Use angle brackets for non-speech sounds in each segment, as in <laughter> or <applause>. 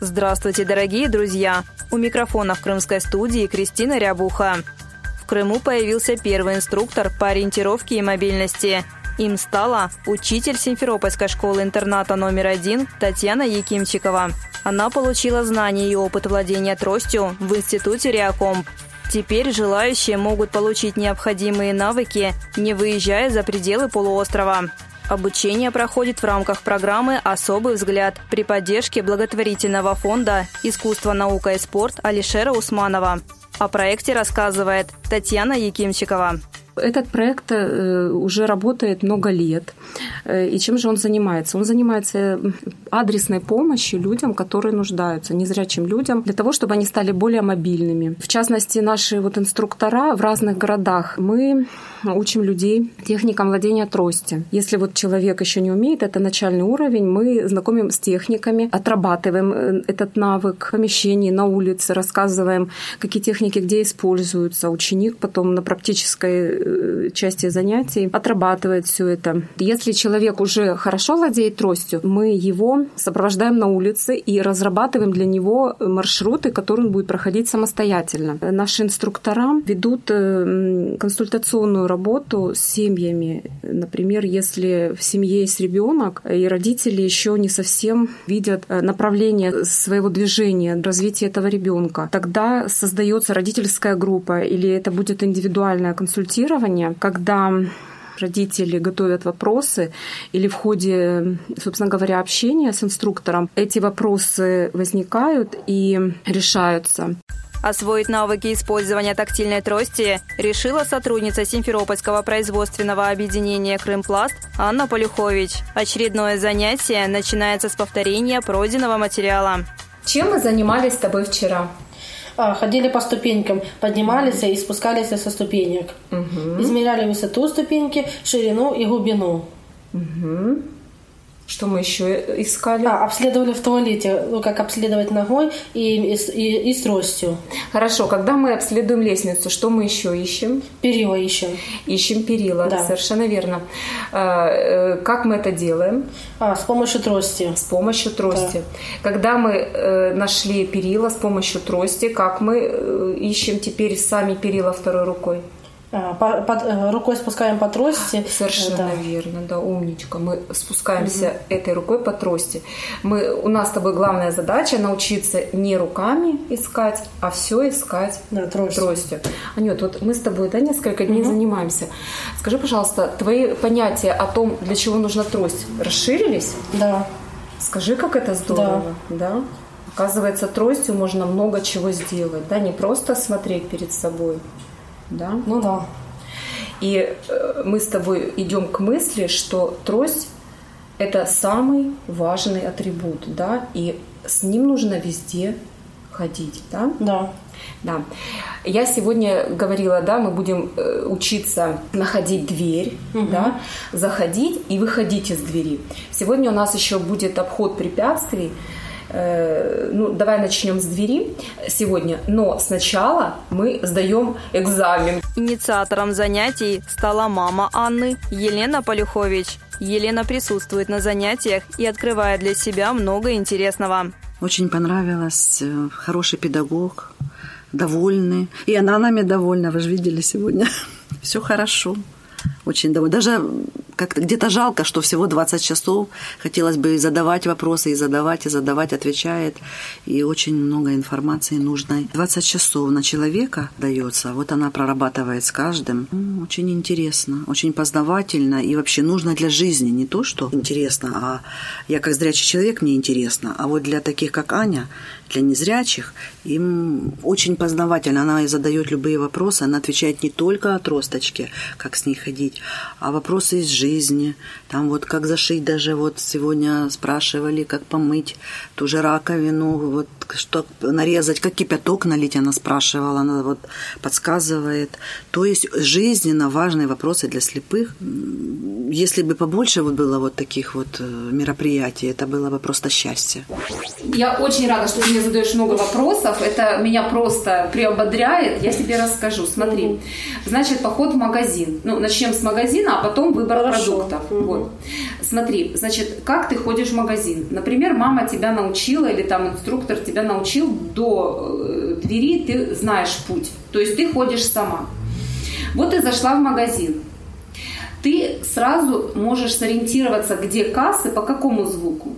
Здравствуйте, дорогие друзья! У микрофона в крымской студии Кристина Рябуха. В Крыму появился первый инструктор по ориентировке и мобильности. Им стала учитель Симферопольской школы-интерната номер один Татьяна Якимчикова. Она получила знания и опыт владения тростью в Институте Реакомп. Теперь желающие могут получить необходимые навыки, не выезжая за пределы полуострова. Обучение проходит в рамках программы «Особый взгляд» при поддержке благотворительного фонда «Искусство, наука и спорт» Алишера Усманова. О проекте рассказывает Татьяна Якимчикова. Этот проект э, уже работает много лет. Э, и чем же он занимается? Он занимается адресной помощью людям, которые нуждаются, незрячим людям, для того, чтобы они стали более мобильными. В частности, наши вот инструктора в разных городах, мы учим людей техникам владения трости. Если вот человек еще не умеет, это начальный уровень, мы знакомим с техниками, отрабатываем э, этот навык в помещении, на улице, рассказываем, какие техники где используются. Ученик потом на практической Э, части занятий отрабатывает все это. Если человек уже хорошо владеет тростью, мы его сопровождаем на улице и разрабатываем для него маршруты, которые он будет проходить самостоятельно. Наши инструктора ведут э, консультационную работу с семьями. Например, если в семье есть ребенок, и родители еще не совсем видят э, направление своего движения, развития этого ребенка, тогда создается родительская группа или это будет индивидуальное консультирование, когда родители готовят вопросы или в ходе, собственно говоря, общения с инструктором эти вопросы возникают и решаются. Освоить навыки использования тактильной трости решила сотрудница Симферопольского производственного объединения «Крымпласт» Анна Полюхович. Очередное занятие начинается с повторения пройденного материала. Чем мы занимались с тобой вчера? а, ходили по ступенькам, поднимались и спускались со ступенек. Угу. Измеряли высоту ступеньки, ширину и глубину. Угу. Что мы еще искали? А, обследовали в туалете, ну, как обследовать ногой и, и, и, и с тростью. Хорошо, когда мы обследуем лестницу, что мы еще ищем? Перила ищем. Ищем перила, да. совершенно верно. А, э, как мы это делаем? А, с помощью трости. С помощью трости. Да. Когда мы э, нашли перила с помощью трости, как мы э, ищем теперь сами перила второй рукой? А, под, э, рукой спускаем по трости. <laughs> Совершенно да. верно, да, умничка. Мы спускаемся угу. этой рукой по трости. Мы, у нас с тобой главная задача научиться не руками искать, а все искать да, тростью. тростью. Анют, вот мы с тобой да, несколько дней угу. занимаемся. Скажи, пожалуйста, твои понятия о том, для чего нужна трость, расширились? Да. Скажи, как это здорово, да? да? Оказывается, тростью можно много чего сделать, да, не просто смотреть перед собой, да? Ну да. И э, мы с тобой идем к мысли, что трость – это самый важный атрибут, да, и с ним нужно везде ходить, да? Да. Да. Я сегодня говорила, да, мы будем э, учиться находить дверь, угу. да, заходить и выходить из двери. Сегодня у нас еще будет обход препятствий. Э, ну, давай начнем с двери сегодня, но сначала мы сдаем экзамен. Инициатором занятий стала мама Анны Елена Полюхович. Елена присутствует на занятиях и открывает для себя много интересного. Очень понравилось, э, хороший педагог, довольный. И она нами довольна, вы же видели сегодня. <laughs> Все хорошо. Очень довольна. Даже как-то где-то жалко, что всего 20 часов. Хотелось бы и задавать вопросы, и задавать, и задавать, отвечает. И очень много информации нужной. 20 часов на человека дается. Вот она прорабатывает с каждым. Очень интересно, очень познавательно и вообще нужно для жизни. Не то, что интересно, а я как зрячий человек, мне интересно. А вот для таких, как Аня, для незрячих, им очень познавательно. Она задает любые вопросы, она отвечает не только о тросточке, как с ней ходить, а вопросы из жизни жизни. Там вот как зашить даже вот сегодня спрашивали, как помыть ту же раковину, вот что нарезать, как кипяток налить, она спрашивала, она вот подсказывает. То есть жизненно важные вопросы для слепых. Если бы побольше вот было вот таких вот э, мероприятий, это было бы просто счастье. Я очень рада, что ты мне задаешь много вопросов. Это меня просто приободряет. Я тебе расскажу. Смотри, значит, поход в магазин. Ну, начнем с магазина, а потом выбор Хорошо. продуктов. Угу. Вот. Смотри, значит, как ты ходишь в магазин? Например, мама тебя научила или там инструктор тебя научил до э, двери, ты знаешь путь. То есть ты ходишь сама. Вот ты зашла в магазин. Ты сразу можешь сориентироваться, где кассы, по какому звуку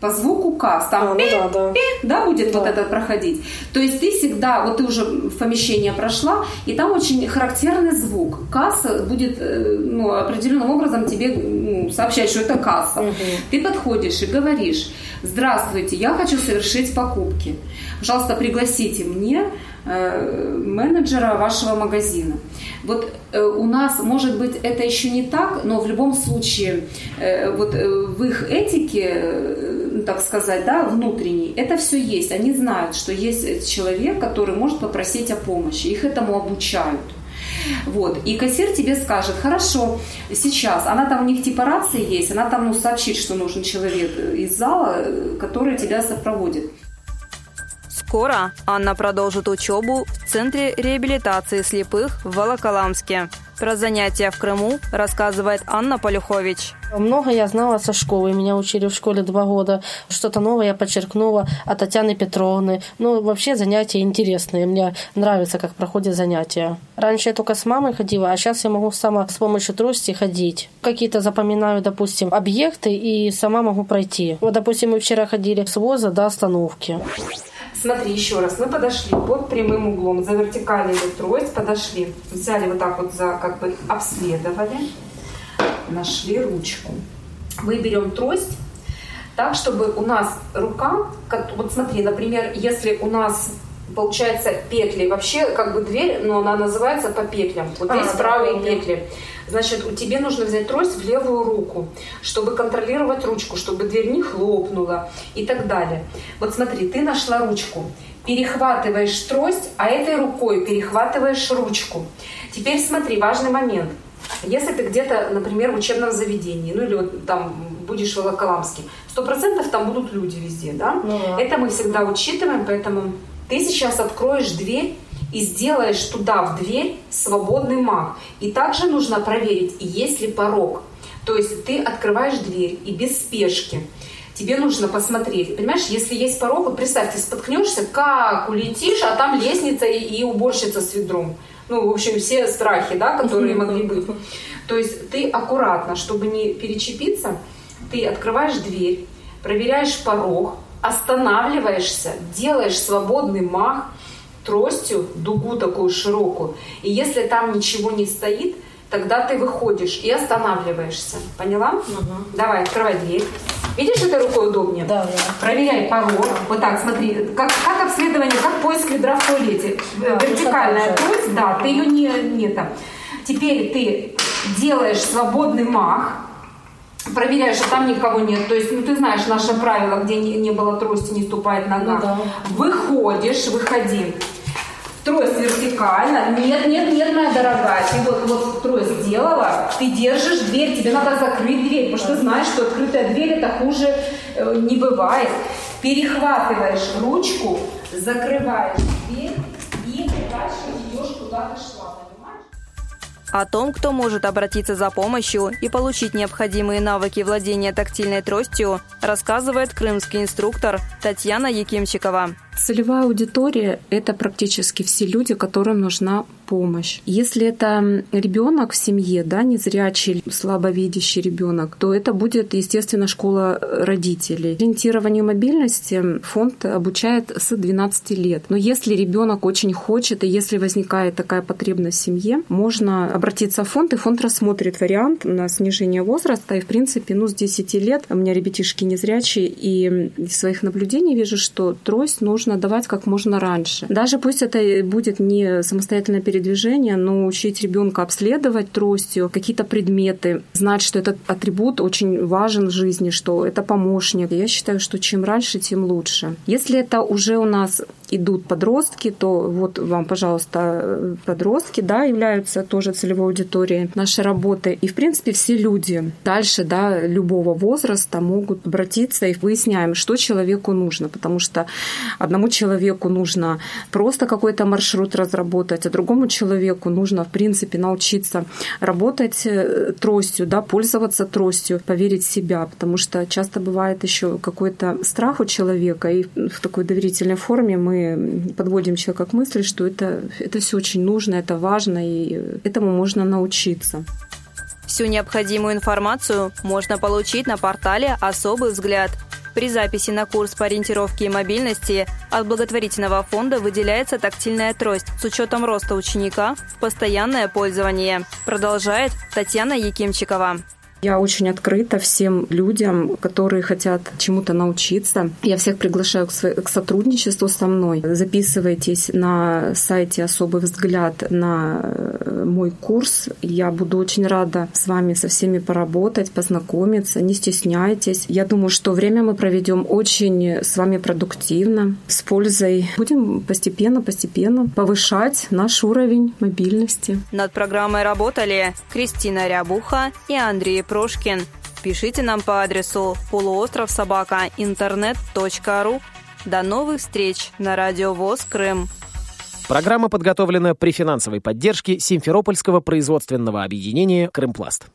по звуку касс, там а, ну пи, да, да. Пи, да, будет да. вот это проходить. То есть ты всегда, вот ты уже в помещение прошла, и там очень характерный звук. Касса будет э, ну, определенным образом тебе ну, сообщать, что это касса. Угу. Ты подходишь и говоришь, здравствуйте, я хочу совершить покупки. Пожалуйста, пригласите мне менеджера вашего магазина. Вот э, у нас, может быть, это еще не так, но в любом случае, э, вот э, в их этике, так сказать, да, внутренней, это все есть. Они знают, что есть человек, который может попросить о помощи. Их этому обучают. Вот. И кассир тебе скажет, хорошо, сейчас, она там, у них типа рации есть, она там ну, сообщит, что нужен человек из зала, который тебя сопроводит. Скоро Анна продолжит учебу в Центре реабилитации слепых в Волоколамске. Про занятия в Крыму рассказывает Анна Полюхович. Много я знала со школы. Меня учили в школе два года. Что-то новое я подчеркнула от Татьяны Петровны. Ну, вообще занятия интересные. Мне нравится, как проходят занятия. Раньше я только с мамой ходила, а сейчас я могу сама с помощью трости ходить. Какие-то запоминаю, допустим, объекты и сама могу пройти. Вот, допустим, мы вчера ходили с ВОЗа до остановки. Смотри, еще раз. Мы подошли под прямым углом, за вертикальный трость подошли. Взяли вот так вот за, как бы обследовали. Нашли ручку. Мы берем трость так, чтобы у нас рука, как, вот смотри, например, если у нас получается петли, вообще как бы дверь, но она называется по петлям. Вот здесь а, правые да, петли. Значит, у тебе нужно взять трость в левую руку, чтобы контролировать ручку, чтобы дверь не хлопнула и так далее. Вот смотри, ты нашла ручку, перехватываешь трость, а этой рукой перехватываешь ручку. Теперь смотри, важный момент. Если ты где-то, например, в учебном заведении, ну или вот там будешь в Волоколамске, сто процентов там будут люди везде, да? Ну, да? Это мы всегда учитываем, поэтому ты сейчас откроешь дверь и сделаешь туда, в дверь, свободный маг. И также нужно проверить, есть ли порог. То есть ты открываешь дверь и без спешки тебе нужно посмотреть. Понимаешь, если есть порог, вот представь, ты споткнешься, как улетишь, а там лестница и, и уборщица с ведром. Ну, в общем, все страхи, да, которые могли быть. То есть ты аккуратно, чтобы не перечепиться, ты открываешь дверь, проверяешь порог, останавливаешься, делаешь свободный мах, тростью, дугу такую широкую. И если там ничего не стоит, тогда ты выходишь и останавливаешься. Поняла? Угу. Давай, открывай дверь. Видишь, этой рукой удобнее? Да, да. Проверяй порог. Вот так, смотри. Как, как обследование, как поиск ведра в туалете. Да, Вертикальная трость, да, ты ее не, не там. Теперь ты делаешь свободный мах, проверяешь, что там никого нет. То есть, ну ты знаешь наше правило, где не, не было трости, не ступает нога. Ну, да. Выходишь, выходи. Трость вертикально. Нет, нет, нет, моя дорогая. Ты вот, вот трость сделала, ты держишь дверь, тебе надо закрыть дверь, потому что ты знаешь, что открытая дверь это хуже э, не бывает. Перехватываешь ручку, закрываешь дверь и дальше идешь куда то шла. О том, кто может обратиться за помощью и получить необходимые навыки владения тактильной тростью, рассказывает крымский инструктор Татьяна Якимчикова. Целевая аудитория – это практически все люди, которым нужна помощь. Если это ребенок в семье, да, незрячий, слабовидящий ребенок, то это будет, естественно, школа родителей. Ориентированию мобильности фонд обучает с 12 лет. Но если ребенок очень хочет, и если возникает такая потребность в семье, можно обратиться в фонд, и фонд рассмотрит вариант на снижение возраста. И, в принципе, ну, с 10 лет у меня ребятишки незрячие, и из своих наблюдений вижу, что трость нужно давать как можно раньше. Даже пусть это будет не самостоятельно передвижение, передвижения, но учить ребенка обследовать тростью какие-то предметы, знать, что этот атрибут очень важен в жизни, что это помощник. Я считаю, что чем раньше, тем лучше. Если это уже у нас идут подростки, то вот вам, пожалуйста, подростки, да, являются тоже целевой аудиторией нашей работы. И, в принципе, все люди дальше, да, любого возраста могут обратиться и выясняем, что человеку нужно, потому что одному человеку нужно просто какой-то маршрут разработать, а другому человеку нужно, в принципе, научиться работать э, тростью, да, пользоваться тростью, поверить в себя, потому что часто бывает еще какой-то страх у человека, и в такой доверительной форме мы подводим человека к мысли, что это, это все очень нужно, это важно, и этому можно научиться. Всю необходимую информацию можно получить на портале «Особый взгляд». При записи на курс по ориентировке и мобильности от благотворительного фонда выделяется тактильная трость с учетом роста ученика в постоянное пользование. Продолжает Татьяна Якимчикова. Я очень открыта всем людям, которые хотят чему-то научиться. Я всех приглашаю к, сотрудничеству со мной. Записывайтесь на сайте «Особый взгляд» на э, мой курс. Я буду очень рада с вами со всеми поработать, познакомиться. Не стесняйтесь. Я думаю, что время мы проведем очень с вами продуктивно, с пользой. Будем постепенно-постепенно повышать наш уровень мобильности. Над программой работали Кристина Рябуха и Андрей Прошкин. Пишите нам по адресу полуостров собака интернет.ру. До новых встреч на Радио ВОЗ Крым. Программа подготовлена при финансовой поддержке Симферопольского производственного объединения «Крымпласт».